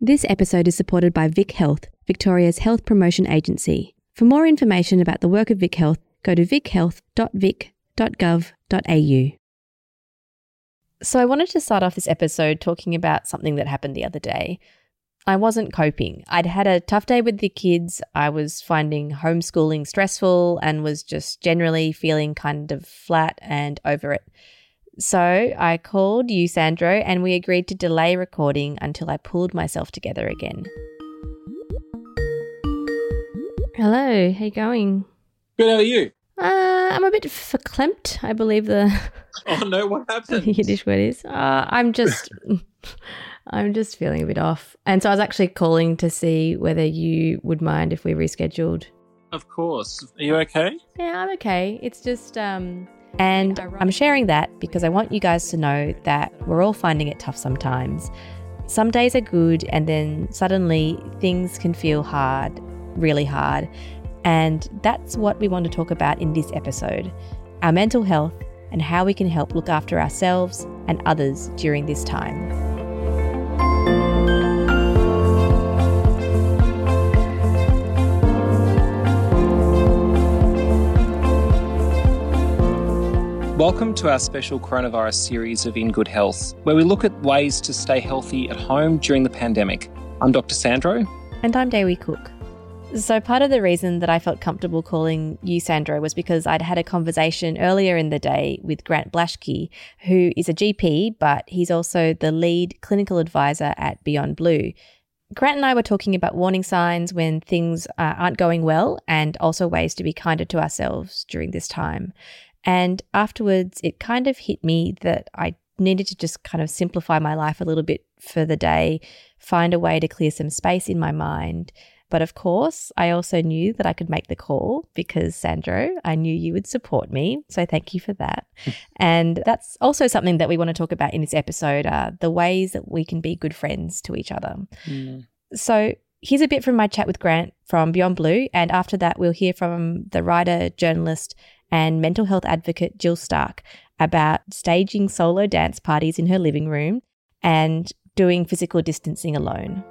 This episode is supported by Vic Health, Victoria's health promotion agency. For more information about the work of Vic Health, go to vichealth.vic.gov.au. So, I wanted to start off this episode talking about something that happened the other day. I wasn't coping. I'd had a tough day with the kids. I was finding homeschooling stressful and was just generally feeling kind of flat and over it. So I called you, Sandro, and we agreed to delay recording until I pulled myself together again. Hello, how you going? Good, how are you? Uh, I'm a bit verklempt, I believe the Oh no, what happened? Yiddish word is. Uh, I'm just, I'm just feeling a bit off, and so I was actually calling to see whether you would mind if we rescheduled. Of course. Are you okay? Yeah, I'm okay. It's just, um, and I'm sharing that because I want you guys to know that we're all finding it tough sometimes. Some days are good, and then suddenly things can feel hard, really hard. And that's what we want to talk about in this episode our mental health and how we can help look after ourselves and others during this time. Welcome to our special coronavirus series of In Good Health, where we look at ways to stay healthy at home during the pandemic. I'm Dr. Sandro. And I'm Dewi Cook. So, part of the reason that I felt comfortable calling you Sandro was because I'd had a conversation earlier in the day with Grant Blashki, who is a GP, but he's also the lead clinical advisor at Beyond Blue. Grant and I were talking about warning signs when things uh, aren't going well and also ways to be kinder to ourselves during this time. And afterwards, it kind of hit me that I needed to just kind of simplify my life a little bit for the day, find a way to clear some space in my mind. But of course, I also knew that I could make the call because Sandro, I knew you would support me. So thank you for that. and that's also something that we want to talk about in this episode uh, the ways that we can be good friends to each other. Mm. So here's a bit from my chat with Grant from Beyond Blue. And after that, we'll hear from the writer, journalist, and mental health advocate Jill Stark about staging solo dance parties in her living room and doing physical distancing alone.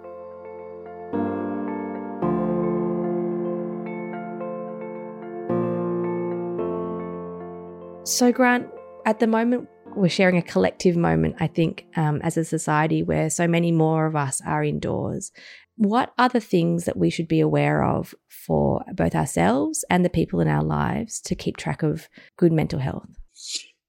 So, Grant, at the moment, we're sharing a collective moment, I think, um, as a society where so many more of us are indoors. What are the things that we should be aware of for both ourselves and the people in our lives to keep track of good mental health?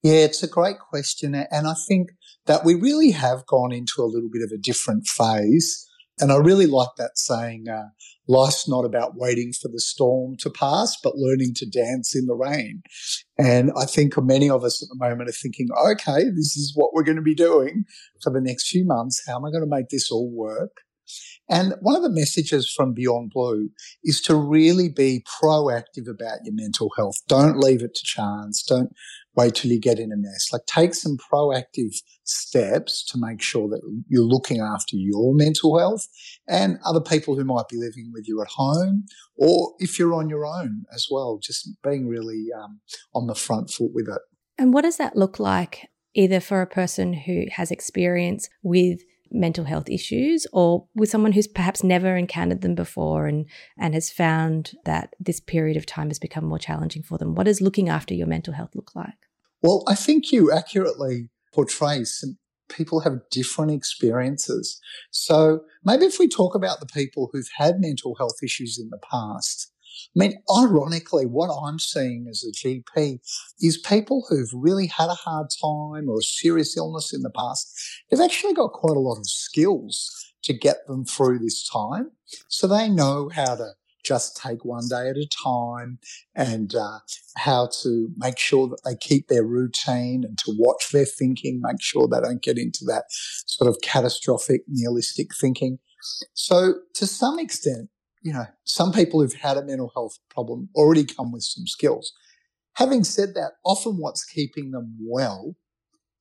Yeah, it's a great question. And I think that we really have gone into a little bit of a different phase and I really like that saying, uh, life's not about waiting for the storm to pass, but learning to dance in the rain. And I think many of us at the moment are thinking, okay, this is what we're going to be doing for the next few months. How am I going to make this all work? And one of the messages from Beyond Blue is to really be proactive about your mental health. Don't leave it to chance. Don't wait till you get in a mess. Like take some proactive steps to make sure that you're looking after your mental health and other people who might be living with you at home or if you're on your own as well, just being really um, on the front foot with it. And what does that look like either for a person who has experience with mental health issues or with someone who's perhaps never encountered them before and and has found that this period of time has become more challenging for them what does looking after your mental health look like well, I think you accurately portray some people have different experiences. So maybe if we talk about the people who've had mental health issues in the past, I mean, ironically, what I'm seeing as a GP is people who've really had a hard time or a serious illness in the past, they've actually got quite a lot of skills to get them through this time. So they know how to just take one day at a time and uh, how to make sure that they keep their routine and to watch their thinking, make sure they don't get into that sort of catastrophic nihilistic thinking. So to some extent, you know, some people who've had a mental health problem already come with some skills. Having said that, often what's keeping them well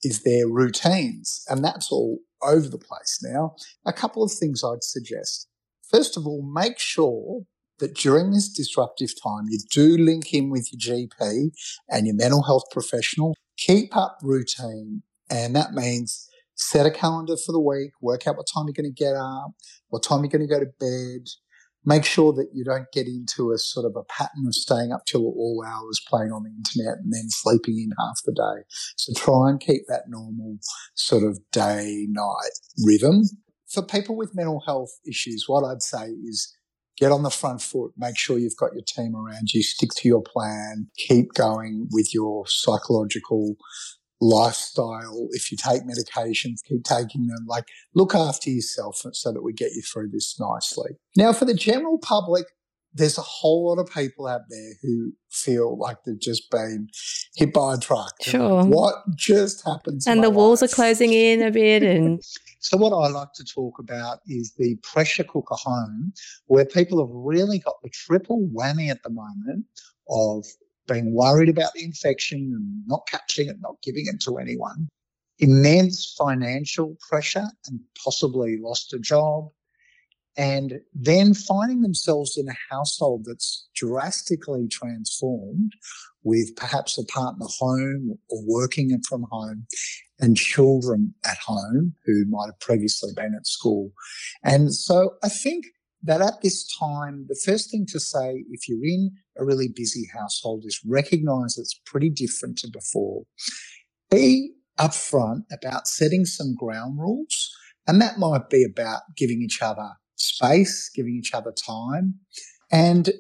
is their routines, and that's all over the place now. A couple of things I'd suggest. First of all, make sure that during this disruptive time, you do link in with your GP and your mental health professional. Keep up routine. And that means set a calendar for the week, work out what time you're going to get up, what time you're going to go to bed. Make sure that you don't get into a sort of a pattern of staying up till all hours playing on the internet and then sleeping in half the day. So try and keep that normal sort of day night rhythm. For people with mental health issues, what I'd say is get on the front foot, make sure you've got your team around you, stick to your plan, keep going with your psychological lifestyle. If you take medications, keep taking them. Like look after yourself so that we get you through this nicely. Now, for the general public, there's a whole lot of people out there who feel like they've just been hit by a truck. Sure. What just happened? and the walls life? are closing in a bit and So what I like to talk about is the pressure cooker home, where people have really got the triple whammy at the moment of being worried about the infection and not catching it, not giving it to anyone, immense financial pressure and possibly lost a job, and then finding themselves in a household that's drastically transformed with perhaps a partner home or working from home and children at home who might have previously been at school. And so I think that at this time, the first thing to say, if you're in a really busy household, is recognize it's pretty different to before. Be upfront about setting some ground rules. And that might be about giving each other space, giving each other time and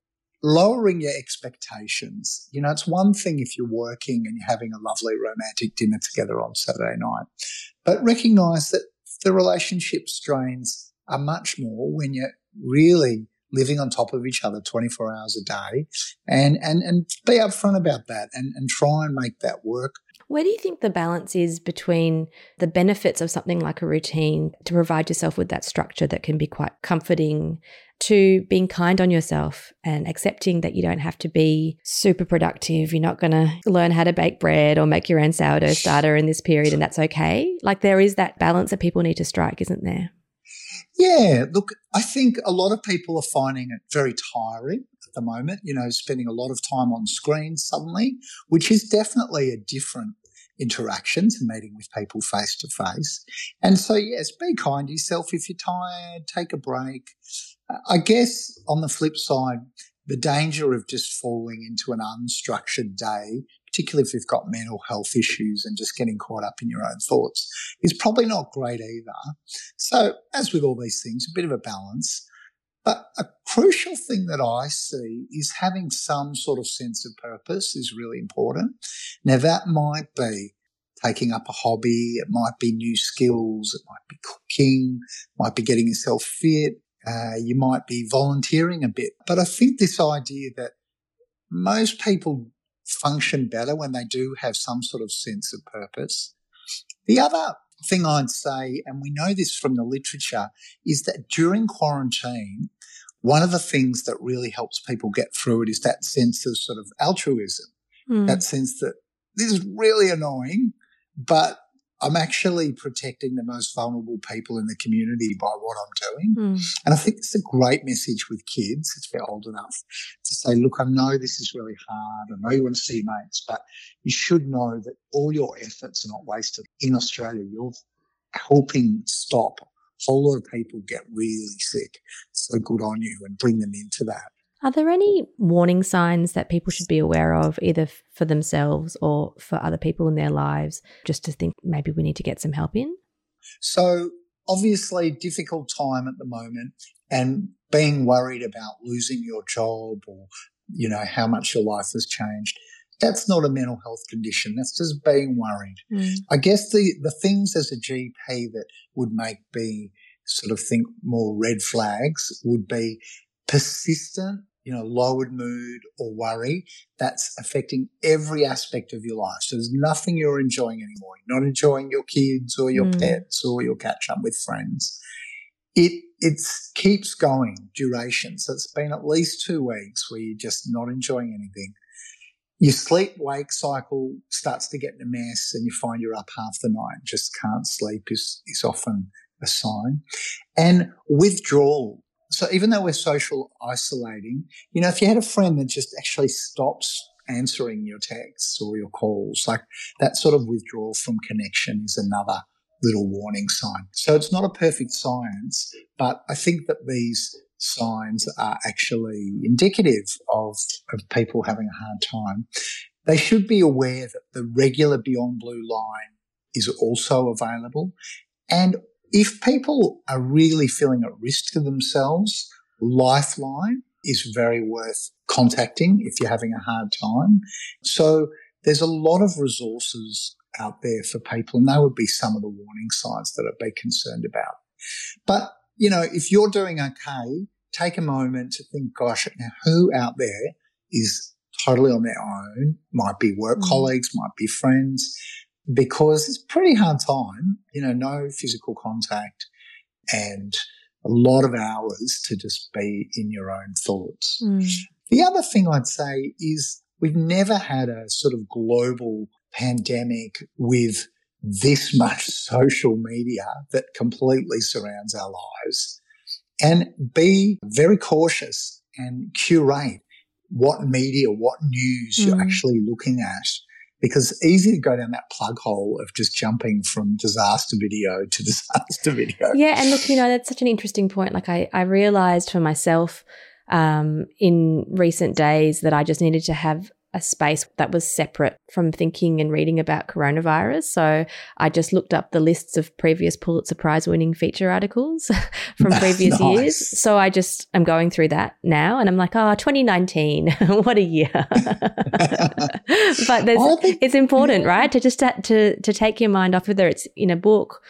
lowering your expectations. You know, it's one thing if you're working and you're having a lovely romantic dinner together on Saturday night, but recognize that the relationship strains are much more when you're really living on top of each other 24 hours a day and, and, and be upfront about that and, and try and make that work. Where do you think the balance is between the benefits of something like a routine to provide yourself with that structure that can be quite comforting to being kind on yourself and accepting that you don't have to be super productive. You're not going to learn how to bake bread or make your own sourdough starter in this period, and that's okay. Like there is that balance that people need to strike, isn't there? Yeah, look, I think a lot of people are finding it very tiring at the moment, you know, spending a lot of time on screens suddenly, which is definitely a different interaction to meeting with people face to face. And so, yes, be kind to yourself. If you're tired, take a break. I guess on the flip side, the danger of just falling into an unstructured day particularly if you've got mental health issues and just getting caught up in your own thoughts, is probably not great either. So, as with all these things, a bit of a balance. But a crucial thing that I see is having some sort of sense of purpose is really important. Now, that might be taking up a hobby, it might be new skills, it might be cooking, might be getting yourself fit, uh, you might be volunteering a bit. But I think this idea that most people function better when they do have some sort of sense of purpose. The other thing I'd say, and we know this from the literature, is that during quarantine, one of the things that really helps people get through it is that sense of sort of altruism, mm. that sense that this is really annoying, but I'm actually protecting the most vulnerable people in the community by what I'm doing. Mm. And I think it's a great message with kids if they're old enough to say, look, I know this is really hard. I know you want to see mates, but you should know that all your efforts are not wasted. In Australia, you're helping stop a whole lot of people get really sick. So good on you and bring them into that. Are there any warning signs that people should be aware of, either for themselves or for other people in their lives, just to think maybe we need to get some help in? So, obviously, difficult time at the moment, and being worried about losing your job or, you know, how much your life has changed. That's not a mental health condition. That's just being worried. Mm. I guess the, the things as a GP that would make me sort of think more red flags would be persistent you know, lowered mood or worry, that's affecting every aspect of your life. So there's nothing you're enjoying anymore. You're not enjoying your kids or your mm. pets or your catch up with friends. It, it keeps going duration. So it's been at least two weeks where you're just not enjoying anything. Your sleep wake cycle starts to get in a mess and you find you're up half the night, just can't sleep is, is often a sign. And withdrawal so even though we're social isolating, you know, if you had a friend that just actually stops answering your texts or your calls, like that sort of withdrawal from connection is another little warning sign. So it's not a perfect science, but I think that these signs are actually indicative of, of people having a hard time. They should be aware that the regular Beyond Blue line is also available. And if people are really feeling at risk to themselves, Lifeline is very worth contacting if you're having a hard time. So there's a lot of resources out there for people, and they would be some of the warning signs that I'd be concerned about. But, you know, if you're doing okay, take a moment to think, gosh, now who out there is totally on their own, might be work mm. colleagues, might be friends, because it's pretty hard time, you know, no physical contact and a lot of hours to just be in your own thoughts. Mm. The other thing I'd say is we've never had a sort of global pandemic with this much social media that completely surrounds our lives and be very cautious and curate what media, what news mm. you're actually looking at. Because easy to go down that plug hole of just jumping from disaster video to disaster video. Yeah. And look, you know, that's such an interesting point. Like I, I realized for myself um, in recent days that I just needed to have a space that was separate from thinking and reading about coronavirus. So I just looked up the lists of previous Pulitzer Prize winning feature articles from previous nice. years. So I just am going through that now and I'm like, ah, oh, 2019, what a year. but it's important, right? To just to, to take your mind off, whether it's in a book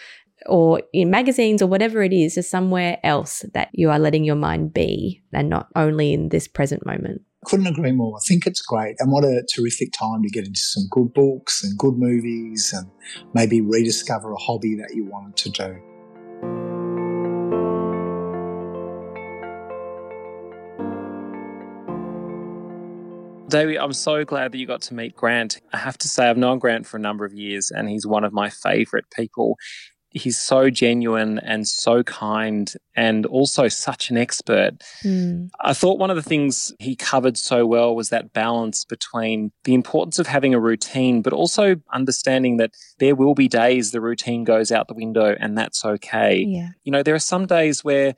or in magazines or whatever it is, to somewhere else that you are letting your mind be and not only in this present moment. Couldn't agree more. I think it's great. And what a terrific time to get into some good books and good movies and maybe rediscover a hobby that you wanted to do. Davey, I'm so glad that you got to meet Grant. I have to say, I've known Grant for a number of years, and he's one of my favourite people he's so genuine and so kind and also such an expert. Mm. I thought one of the things he covered so well was that balance between the importance of having a routine, but also understanding that there will be days the routine goes out the window and that's okay. Yeah. You know, there are some days where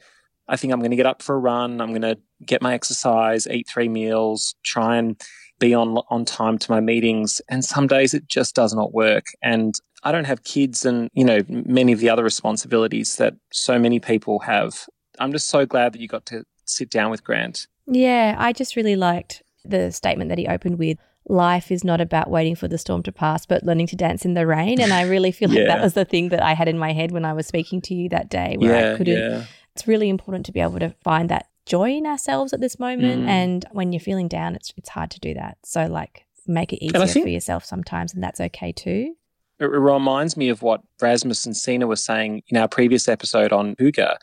I think I'm going to get up for a run, I'm going to get my exercise, eat three meals, try and be on on time to my meetings and some days it just does not work and I don't have kids and, you know, many of the other responsibilities that so many people have. I'm just so glad that you got to sit down with Grant. Yeah, I just really liked the statement that he opened with life is not about waiting for the storm to pass, but learning to dance in the rain. And I really feel like yeah. that was the thing that I had in my head when I was speaking to you that day, where yeah, I couldn't. Yeah. It's really important to be able to find that joy in ourselves at this moment. Mm. And when you're feeling down, it's it's hard to do that. So like make it easier think, for yourself sometimes, and that's okay too. It reminds me of what Rasmus and Sina were saying in our previous episode on Hygge.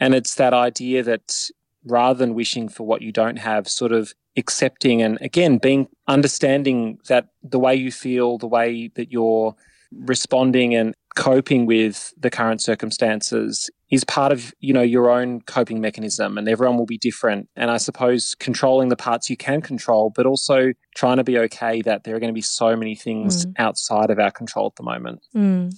And it's that idea that rather than wishing for what you don't have, sort of accepting and again being understanding that the way you feel, the way that you're responding and coping with the current circumstances is part of you know your own coping mechanism and everyone will be different and i suppose controlling the parts you can control but also trying to be okay that there are going to be so many things mm. outside of our control at the moment mm.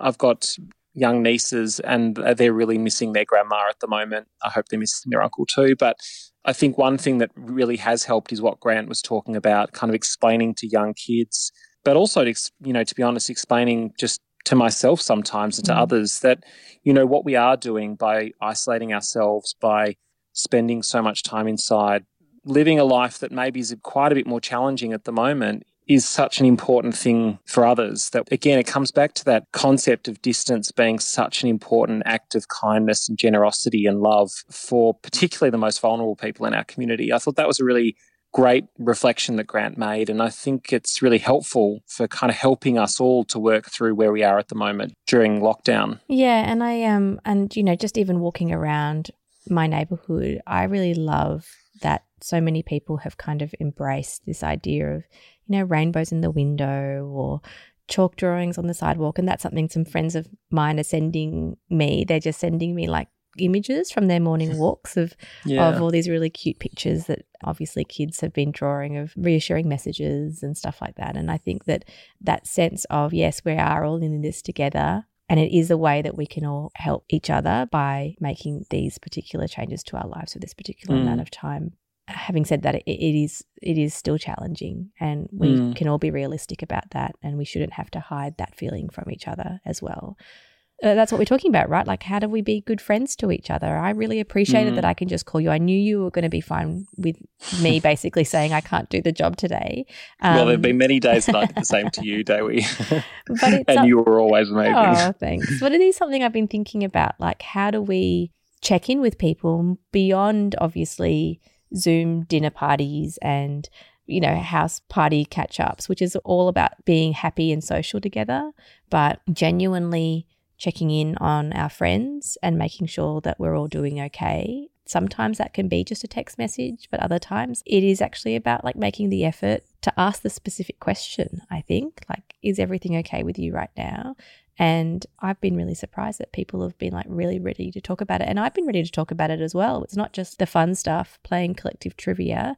i've got young nieces and they're really missing their grandma at the moment i hope they're missing their uncle too but i think one thing that really has helped is what grant was talking about kind of explaining to young kids but also to, you know to be honest explaining just to myself sometimes and to mm. others that you know what we are doing by isolating ourselves by spending so much time inside living a life that maybe is quite a bit more challenging at the moment is such an important thing for others that again it comes back to that concept of distance being such an important act of kindness and generosity and love for particularly the most vulnerable people in our community i thought that was a really great reflection that Grant made. And I think it's really helpful for kind of helping us all to work through where we are at the moment during lockdown. Yeah. And I um and you know, just even walking around my neighborhood, I really love that so many people have kind of embraced this idea of, you know, rainbows in the window or chalk drawings on the sidewalk. And that's something some friends of mine are sending me. They're just sending me like images from their morning walks of yeah. of all these really cute pictures that obviously kids have been drawing of reassuring messages and stuff like that and i think that that sense of yes we are all in this together And it is a way that we can all help each other by making these particular changes to our lives for this particular mm. amount of time. Having said that, it, it is it is still challenging, and we mm. can all be realistic about that, and we shouldn't have to hide that feeling from each other as well uh, that's what we're talking about, right? Like, how do we be good friends to each other? I really appreciated mm. that I can just call you. I knew you were going to be fine with me basically saying I can't do the job today. Um, well, there have been many days that I did the same to you, but and you were always amazing. Oh, thanks. But it is something I've been thinking about. Like, how do we check in with people beyond obviously Zoom dinner parties and you know, house party catch ups, which is all about being happy and social together, but genuinely checking in on our friends and making sure that we're all doing okay. Sometimes that can be just a text message, but other times it is actually about like making the effort to ask the specific question, I think, like, is everything okay with you right now? And I've been really surprised that people have been like really ready to talk about it. And I've been ready to talk about it as well. It's not just the fun stuff, playing collective trivia.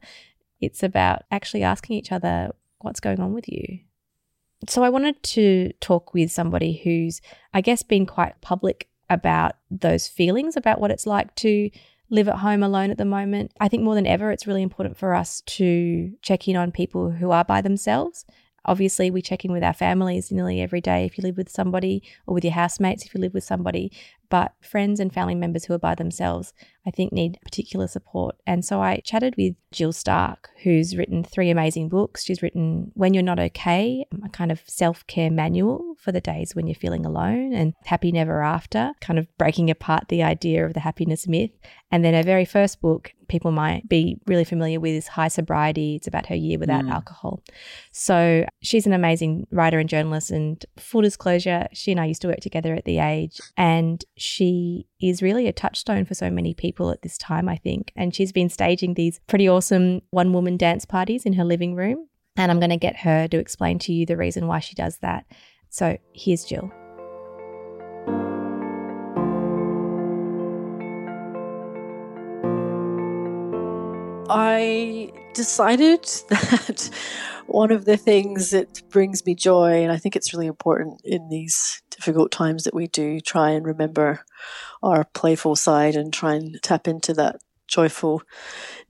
It's about actually asking each other, what's going on with you? So I wanted to talk with somebody who's, I guess, been quite public about those feelings, about what it's like to live at home alone at the moment. I think more than ever, it's really important for us to check in on people who are by themselves Obviously, we check in with our families nearly every day if you live with somebody, or with your housemates if you live with somebody. But friends and family members who are by themselves, I think, need particular support. And so I chatted with Jill Stark, who's written three amazing books. She's written When You're Not Okay, a kind of self care manual for the days when you're feeling alone, and Happy Never After, kind of breaking apart the idea of the happiness myth. And then her very first book, people might be really familiar with is High Sobriety. It's about her year without mm. alcohol. So she's an amazing writer and journalist. And full disclosure, she and I used to work together at The Age. And she is really a touchstone for so many people at this time, I think. And she's been staging these pretty awesome one woman dance parties in her living room. And I'm going to get her to explain to you the reason why she does that. So here's Jill. I decided that one of the things that brings me joy, and I think it's really important in these difficult times that we do try and remember our playful side and try and tap into that joyful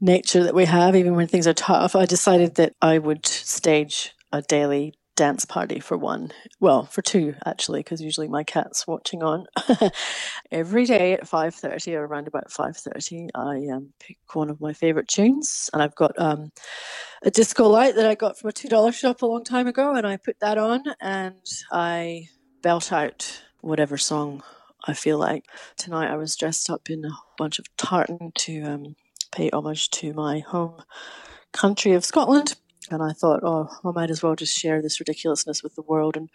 nature that we have, even when things are tough. I decided that I would stage a daily dance party for one. Well, for two actually, because usually my cat's watching on. Every day at five thirty or around about five thirty, I um, pick one of my favorite tunes, and I've got um, a disco light that I got from a two dollar shop a long time ago, and I put that on and I belt out whatever song I feel like. Tonight I was dressed up in a bunch of tartan to um, pay homage to my home country of Scotland and I thought, oh, I might as well just share this ridiculousness with the world. And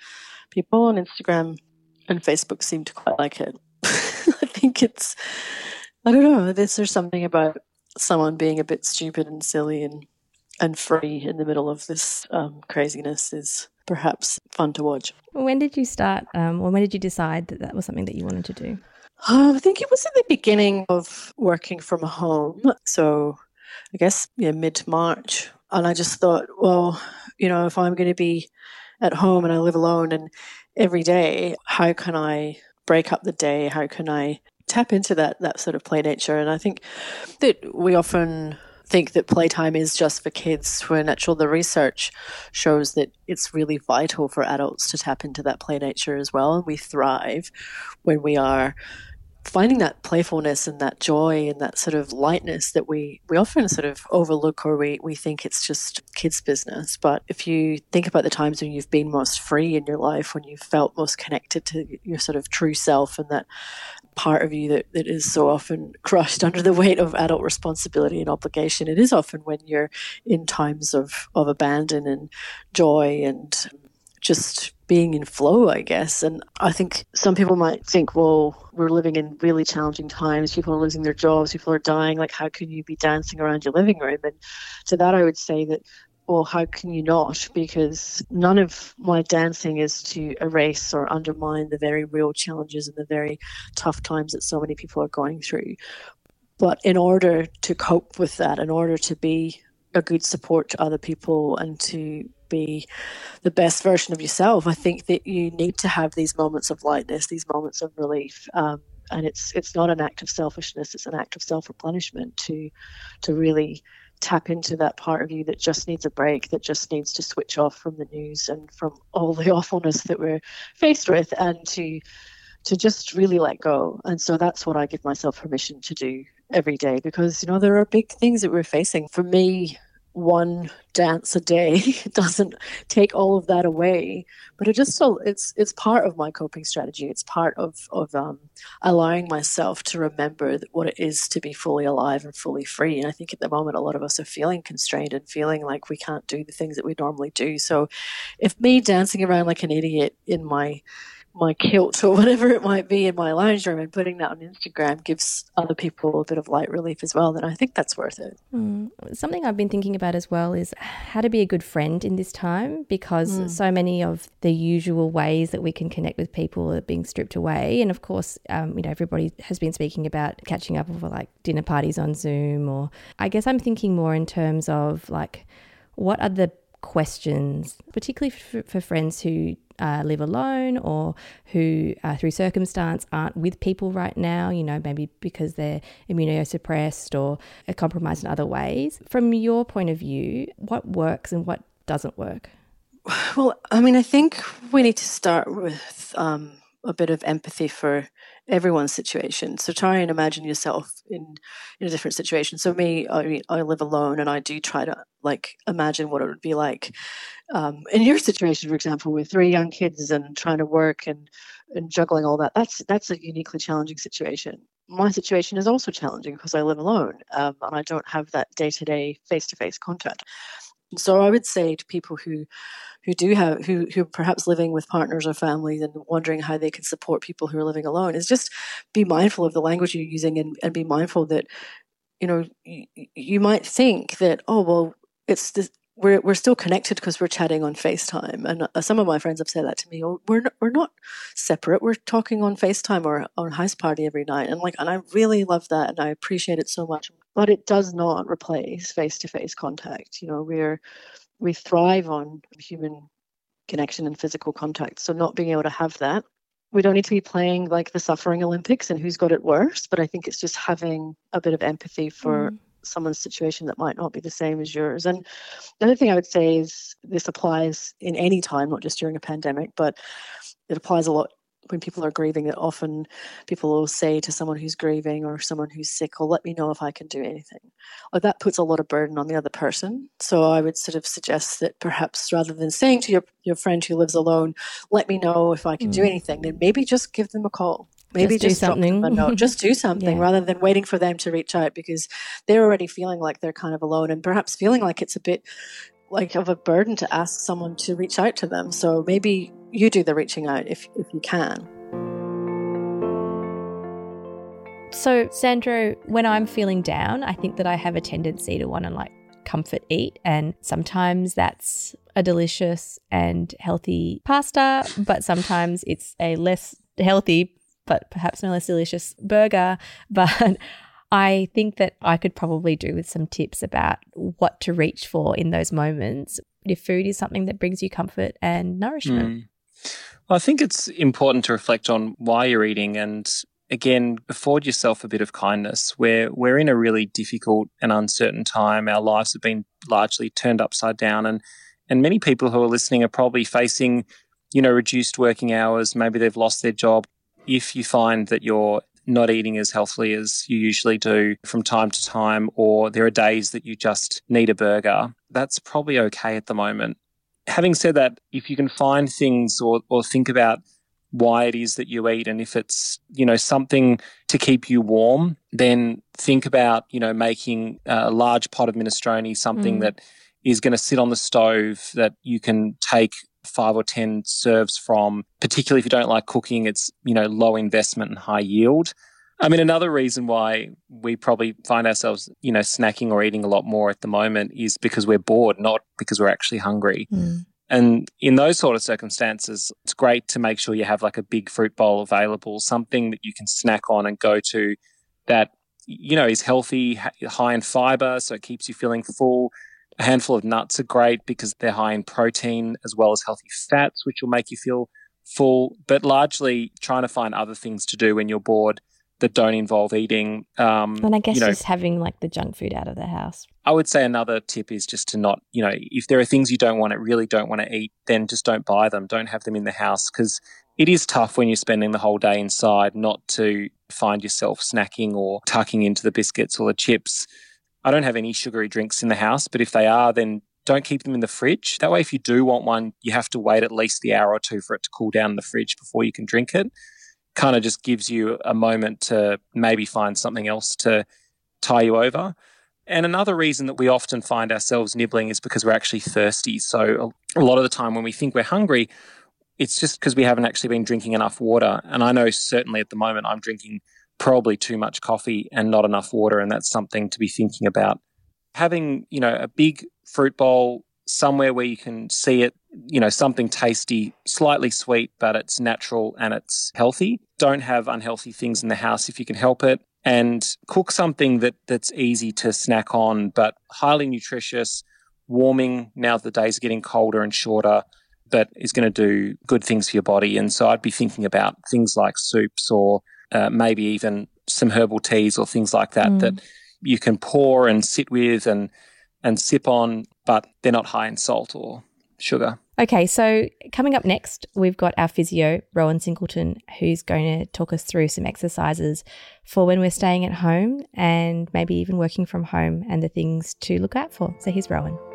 people on Instagram and Facebook seem to quite like it. I think it's, I don't know, this there's something about someone being a bit stupid and silly and and free in the middle of this um, craziness is perhaps fun to watch. When did you start, um, or when did you decide that that was something that you wanted to do? Uh, I think it was at the beginning of working from home. So I guess yeah, mid March and I just thought, well, you know, if I'm going to be at home and I live alone and every day, how can I break up the day? How can I tap into that that sort of play nature? And I think that we often think that playtime is just for kids when actually the research shows that it's really vital for adults to tap into that play nature as well and we thrive when we are finding that playfulness and that joy and that sort of lightness that we, we often sort of overlook or we, we think it's just kids' business. But if you think about the times when you've been most free in your life, when you've felt most connected to your sort of true self and that part of you that, that is so often crushed under the weight of adult responsibility and obligation, it is often when you're in times of, of abandon and joy and just being in flow, I guess. And I think some people might think, well, we're living in really challenging times. People are losing their jobs. People are dying. Like, how can you be dancing around your living room? And to that, I would say that, well, how can you not? Because none of my dancing is to erase or undermine the very real challenges and the very tough times that so many people are going through. But in order to cope with that, in order to be a good support to other people and to be the best version of yourself. I think that you need to have these moments of lightness, these moments of relief. Um, and it's it's not an act of selfishness; it's an act of self replenishment to to really tap into that part of you that just needs a break, that just needs to switch off from the news and from all the awfulness that we're faced with, and to to just really let go. And so that's what I give myself permission to do every day because you know there are big things that we're facing. For me, one dance a day. Doesn't take all of that away. But it just still it's it's part of my coping strategy. It's part of of um, allowing myself to remember what it is to be fully alive and fully free. And i think at the moment a lot of us are feeling constrained and feeling like we can't do the things that we normally do. So if me dancing around like an idiot in my my kilt or whatever it might be in my lounge room and putting that on Instagram gives other people a bit of light relief as well, then I think that's worth it. Mm. Something I've been thinking about as well is how to be a good friend in this time because mm. so many of the usual ways that we can connect with people are being stripped away. And of course, um, you know, everybody has been speaking about catching up over like dinner parties on Zoom, or I guess I'm thinking more in terms of like, what are the questions, particularly for, for friends who uh, live alone or who, uh, through circumstance, aren't with people right now, you know, maybe because they're immunosuppressed or are compromised in other ways. From your point of view, what works and what doesn't work? Well, I mean, I think we need to start with um, a bit of empathy for everyone's situation. So try and imagine yourself in in a different situation. So me, I mean, I live alone, and I do try to like imagine what it would be like um, in your situation, for example, with three young kids and trying to work and and juggling all that. That's that's a uniquely challenging situation. My situation is also challenging because I live alone um, and I don't have that day to day face to face contact. So I would say to people who who do have who who are perhaps living with partners or families and wondering how they can support people who are living alone is just be mindful of the language you're using and, and be mindful that you know you, you might think that oh well it's this we're we're still connected because we're chatting on FaceTime, and uh, some of my friends have said that to me. Oh, we're not, we're not separate. We're talking on FaceTime or on House Party every night, and like, and I really love that, and I appreciate it so much. But it does not replace face to face contact. You know, we're we thrive on human connection and physical contact. So not being able to have that, we don't need to be playing like the suffering Olympics and who's got it worse. But I think it's just having a bit of empathy for. Mm someone's situation that might not be the same as yours. And the other thing I would say is this applies in any time, not just during a pandemic, but it applies a lot when people are grieving that often people will say to someone who's grieving or someone who's sick, "Well, let me know if I can do anything." Like that puts a lot of burden on the other person. So I would sort of suggest that perhaps rather than saying to your, your friend who lives alone, let me know if I can mm. do anything, then maybe just give them a call maybe just, just do something. but no just do something yeah. rather than waiting for them to reach out because they're already feeling like they're kind of alone and perhaps feeling like it's a bit like of a burden to ask someone to reach out to them. So maybe you do the reaching out if if you can. So sandro when i'm feeling down i think that i have a tendency to want to like comfort eat and sometimes that's a delicious and healthy pasta but sometimes it's a less healthy but perhaps no less delicious burger. But I think that I could probably do with some tips about what to reach for in those moments if food is something that brings you comfort and nourishment. Mm. Well, I think it's important to reflect on why you're eating and again afford yourself a bit of kindness. We're we're in a really difficult and uncertain time. Our lives have been largely turned upside down and and many people who are listening are probably facing you know reduced working hours, maybe they've lost their job, if you find that you're not eating as healthily as you usually do from time to time, or there are days that you just need a burger, that's probably okay at the moment. Having said that, if you can find things or, or think about why it is that you eat and if it's you know something to keep you warm then think about you know making a large pot of minestrone something mm. that is going to sit on the stove that you can take five or 10 serves from, particularly if you don't like cooking, it's, you know, low investment and high yield. I mean, another reason why we probably find ourselves, you know, snacking or eating a lot more at the moment is because we're bored, not because we're actually hungry. Mm. And in those sort of circumstances, it's great to make sure you have like a big fruit bowl available, something that you can snack on and go to that, you know, is healthy, high in fiber, so it keeps you feeling full, A handful of nuts are great because they're high in protein as well as healthy fats, which will make you feel full, but largely trying to find other things to do when you're bored that don't involve eating. Um, and I guess you know, just having like the junk food out of the house. I would say another tip is just to not, you know, if there are things you don't want to really don't want to eat, then just don't buy them. Don't have them in the house because it is tough when you're spending the whole day inside not to find yourself snacking or tucking into the biscuits or the chips. I don't have any sugary drinks in the house, but if they are, then don't keep them in the fridge. That way, if you do want one, you have to wait at least the hour or two for it to cool down in the fridge before you can drink it kind of just gives you a moment to maybe find something else to tie you over. And another reason that we often find ourselves nibbling is because we're actually thirsty. So a lot of the time when we think we're hungry, it's just because we haven't actually been drinking enough water. And I know certainly at the moment I'm drinking probably too much coffee and not enough water. And that's something to be thinking about. Having, you know, a big fruit bowl somewhere where you can see it, you know, something tasty, slightly sweet, but it's natural and it's healthy. Don't have unhealthy things in the house if you can help it. And cook something that, that's easy to snack on, but highly nutritious, warming now that the days are getting colder and shorter, but is going to do good things for your body. And so I'd be thinking about things like soups or uh, maybe even some herbal teas or things like that mm. that you can pour and sit with and and sip on, but they're not high in salt or sugar. Okay, so coming up next, we've got our physio, Rowan Singleton, who's going to talk us through some exercises for when we're staying at home and maybe even working from home and the things to look out for. So here's Rowan.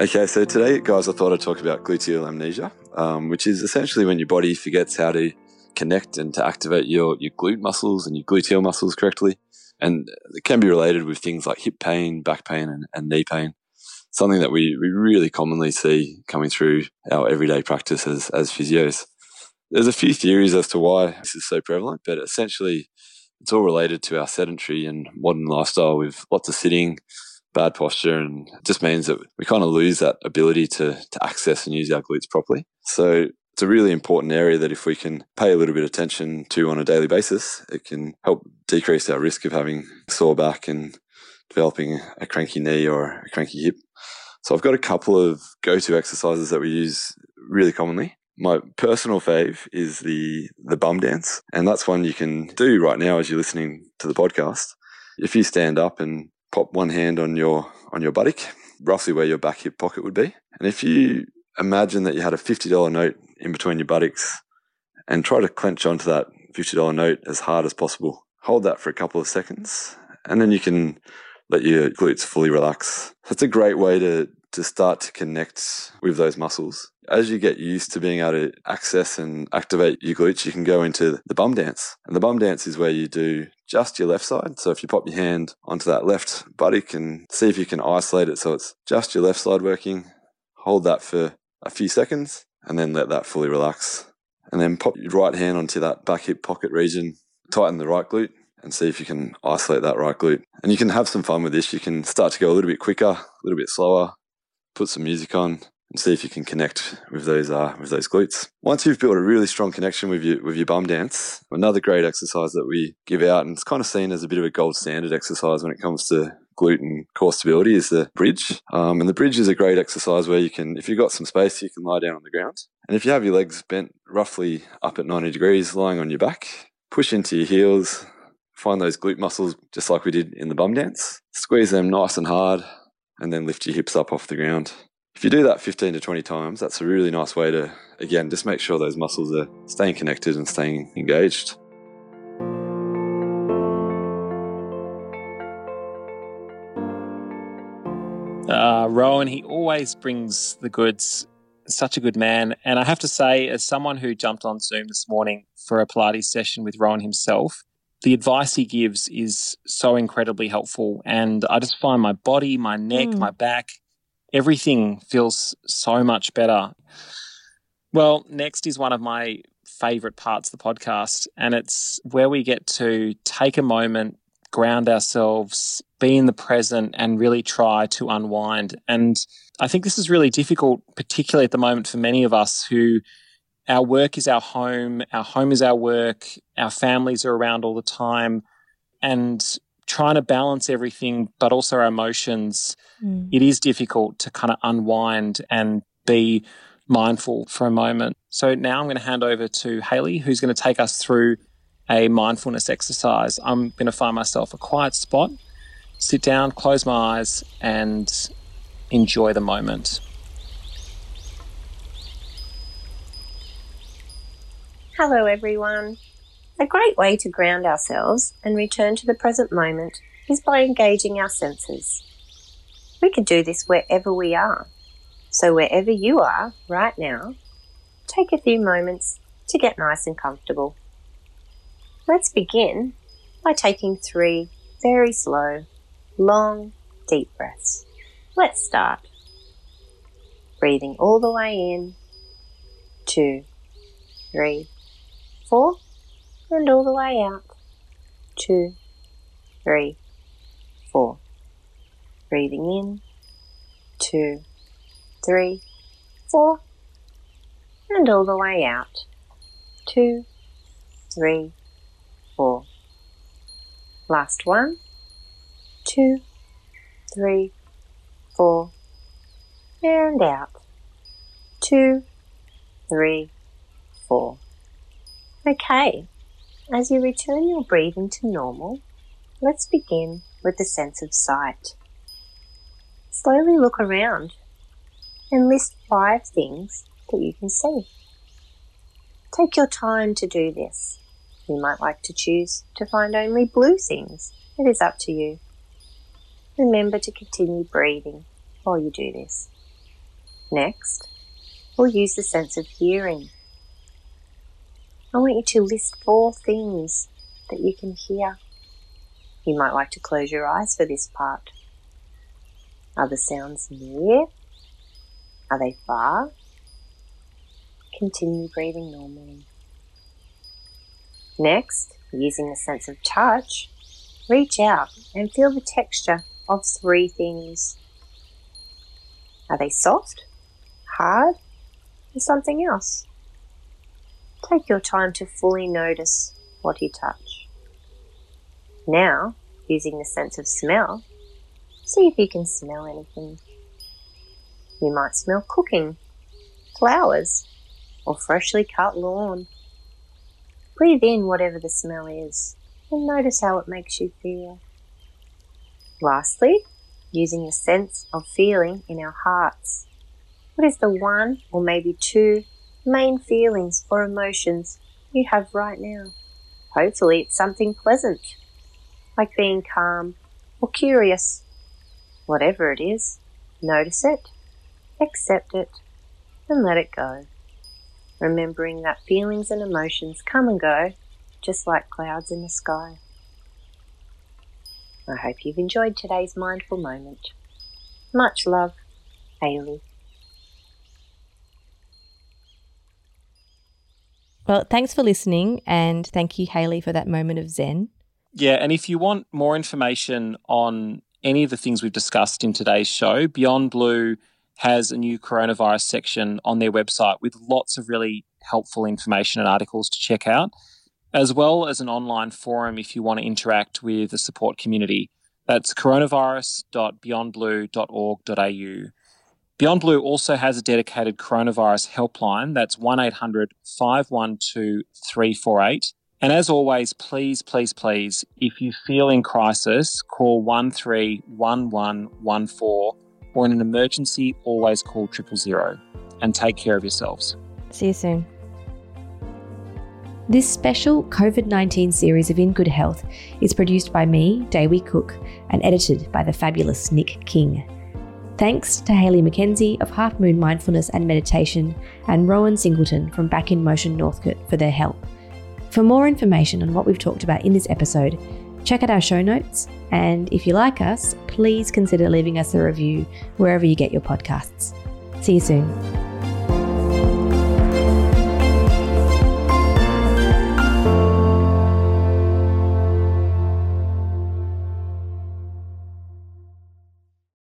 Okay, so today, guys, I thought I'd talk about gluteal amnesia, um, which is essentially when your body forgets how to connect and to activate your, your glute muscles and your gluteal muscles correctly. And it can be related with things like hip pain, back pain, and, and knee pain. Something that we, we really commonly see coming through our everyday practice as, as physios. There's a few theories as to why this is so prevalent, but essentially it's all related to our sedentary and modern lifestyle with lots of sitting, bad posture, and just means that we kind of lose that ability to, to access and use our glutes properly. So it's a really important area that if we can pay a little bit of attention to on a daily basis, it can help decrease our risk of having sore back and developing a cranky knee or a cranky hip. So I've got a couple of go-to exercises that we use really commonly. My personal fave is the the bum dance, and that's one you can do right now as you're listening to the podcast. If you stand up and pop one hand on your on your buttock, roughly where your back hip pocket would be, and if you imagine that you had a $50 note in between your buttocks and try to clench onto that $50 note as hard as possible. Hold that for a couple of seconds and then you can let your glutes fully relax. That's a great way to, to start to connect with those muscles. As you get used to being able to access and activate your glutes, you can go into the bum dance. And the bum dance is where you do just your left side. So if you pop your hand onto that left buttock and see if you can isolate it so it's just your left side working, hold that for a few seconds and then let that fully relax. And then pop your right hand onto that back hip pocket region, tighten the right glute and see if you can isolate that right glute. And you can have some fun with this. You can start to go a little bit quicker, a little bit slower, put some music on and see if you can connect with those uh, with those glutes. Once you've built a really strong connection with your with your bum dance, another great exercise that we give out and it's kind of seen as a bit of a gold standard exercise when it comes to glute and core stability is the bridge. Um, and the bridge is a great exercise where you can, if you've got some space, you can lie down on the ground. And if you have your legs bent roughly up at 90 degrees, lying on your back, push into your heels, find those glute muscles just like we did in the bum dance, squeeze them nice and hard, and then lift your hips up off the ground. If you do that 15 to 20 times, that's a really nice way to, again, just make sure those muscles are staying connected and staying engaged. Uh, Rowan, he always brings the goods. Such a good man. And I have to say, as someone who jumped on Zoom this morning for a Pilates session with Rowan himself, the advice he gives is so incredibly helpful. And I just find my body, my neck, mm. my back, everything feels so much better. Well, next is one of my favorite parts of the podcast, and it's where we get to take a moment ground ourselves, be in the present, and really try to unwind. And I think this is really difficult, particularly at the moment for many of us who our work is our home, our home is our work, our families are around all the time. And trying to balance everything, but also our emotions, mm. it is difficult to kind of unwind and be mindful for a moment. So now I'm going to hand over to Haley, who's going to take us through a mindfulness exercise. I'm going to find myself a quiet spot, sit down, close my eyes, and enjoy the moment. Hello, everyone. A great way to ground ourselves and return to the present moment is by engaging our senses. We can do this wherever we are. So, wherever you are right now, take a few moments to get nice and comfortable. Let's begin by taking three very slow, long, deep breaths. Let's start. Breathing all the way in, two, three, four and all the way out. Two, three, four. Breathing in, two, three, four, and all the way out. Two, three, four. Last one, two, three, four, and out. Two, three, four. Okay, as you return your breathing to normal, let's begin with the sense of sight. Slowly look around and list five things that you can see. Take your time to do this. You might like to choose to find only blue things. It is up to you. Remember to continue breathing while you do this. Next, we'll use the sense of hearing. I want you to list four things that you can hear. You might like to close your eyes for this part. Are the sounds near? Are they far? Continue breathing normally. Next, using the sense of touch, reach out and feel the texture of three things. Are they soft, hard, or something else? Take your time to fully notice what you touch. Now, using the sense of smell, see if you can smell anything. You might smell cooking, flowers, or freshly cut lawn. Breathe in whatever the smell is and notice how it makes you feel. Lastly, using the sense of feeling in our hearts. What is the one or maybe two main feelings or emotions you have right now. Hopefully, it's something pleasant, like being calm or curious. Whatever it is, notice it, accept it, and let it go. Remembering that feelings and emotions come and go just like clouds in the sky. I hope you've enjoyed today's mindful moment. Much love, Haley. Well, thanks for listening, and thank you, Haley, for that moment of Zen. Yeah, and if you want more information on any of the things we've discussed in today's show, Beyond Blue has a new coronavirus section on their website with lots of really helpful information and articles to check out, as well as an online forum if you want to interact with the support community. That's coronavirus.beyondblue.org.au. Beyond Blue also has a dedicated coronavirus helpline. That's 800 512 348. And as always, please, please, please, if you feel in crisis, call 131114 or in an emergency, always call triple zero and take care of yourselves. See you soon. This special COVID 19 series of In Good Health is produced by me, Dewi Cook, and edited by the fabulous Nick King. Thanks to Haley McKenzie of Half Moon Mindfulness and Meditation and Rowan Singleton from Back in Motion Northcote for their help. For more information on what we've talked about in this episode, check out our show notes. And if you like us, please consider leaving us a review wherever you get your podcasts. See you soon.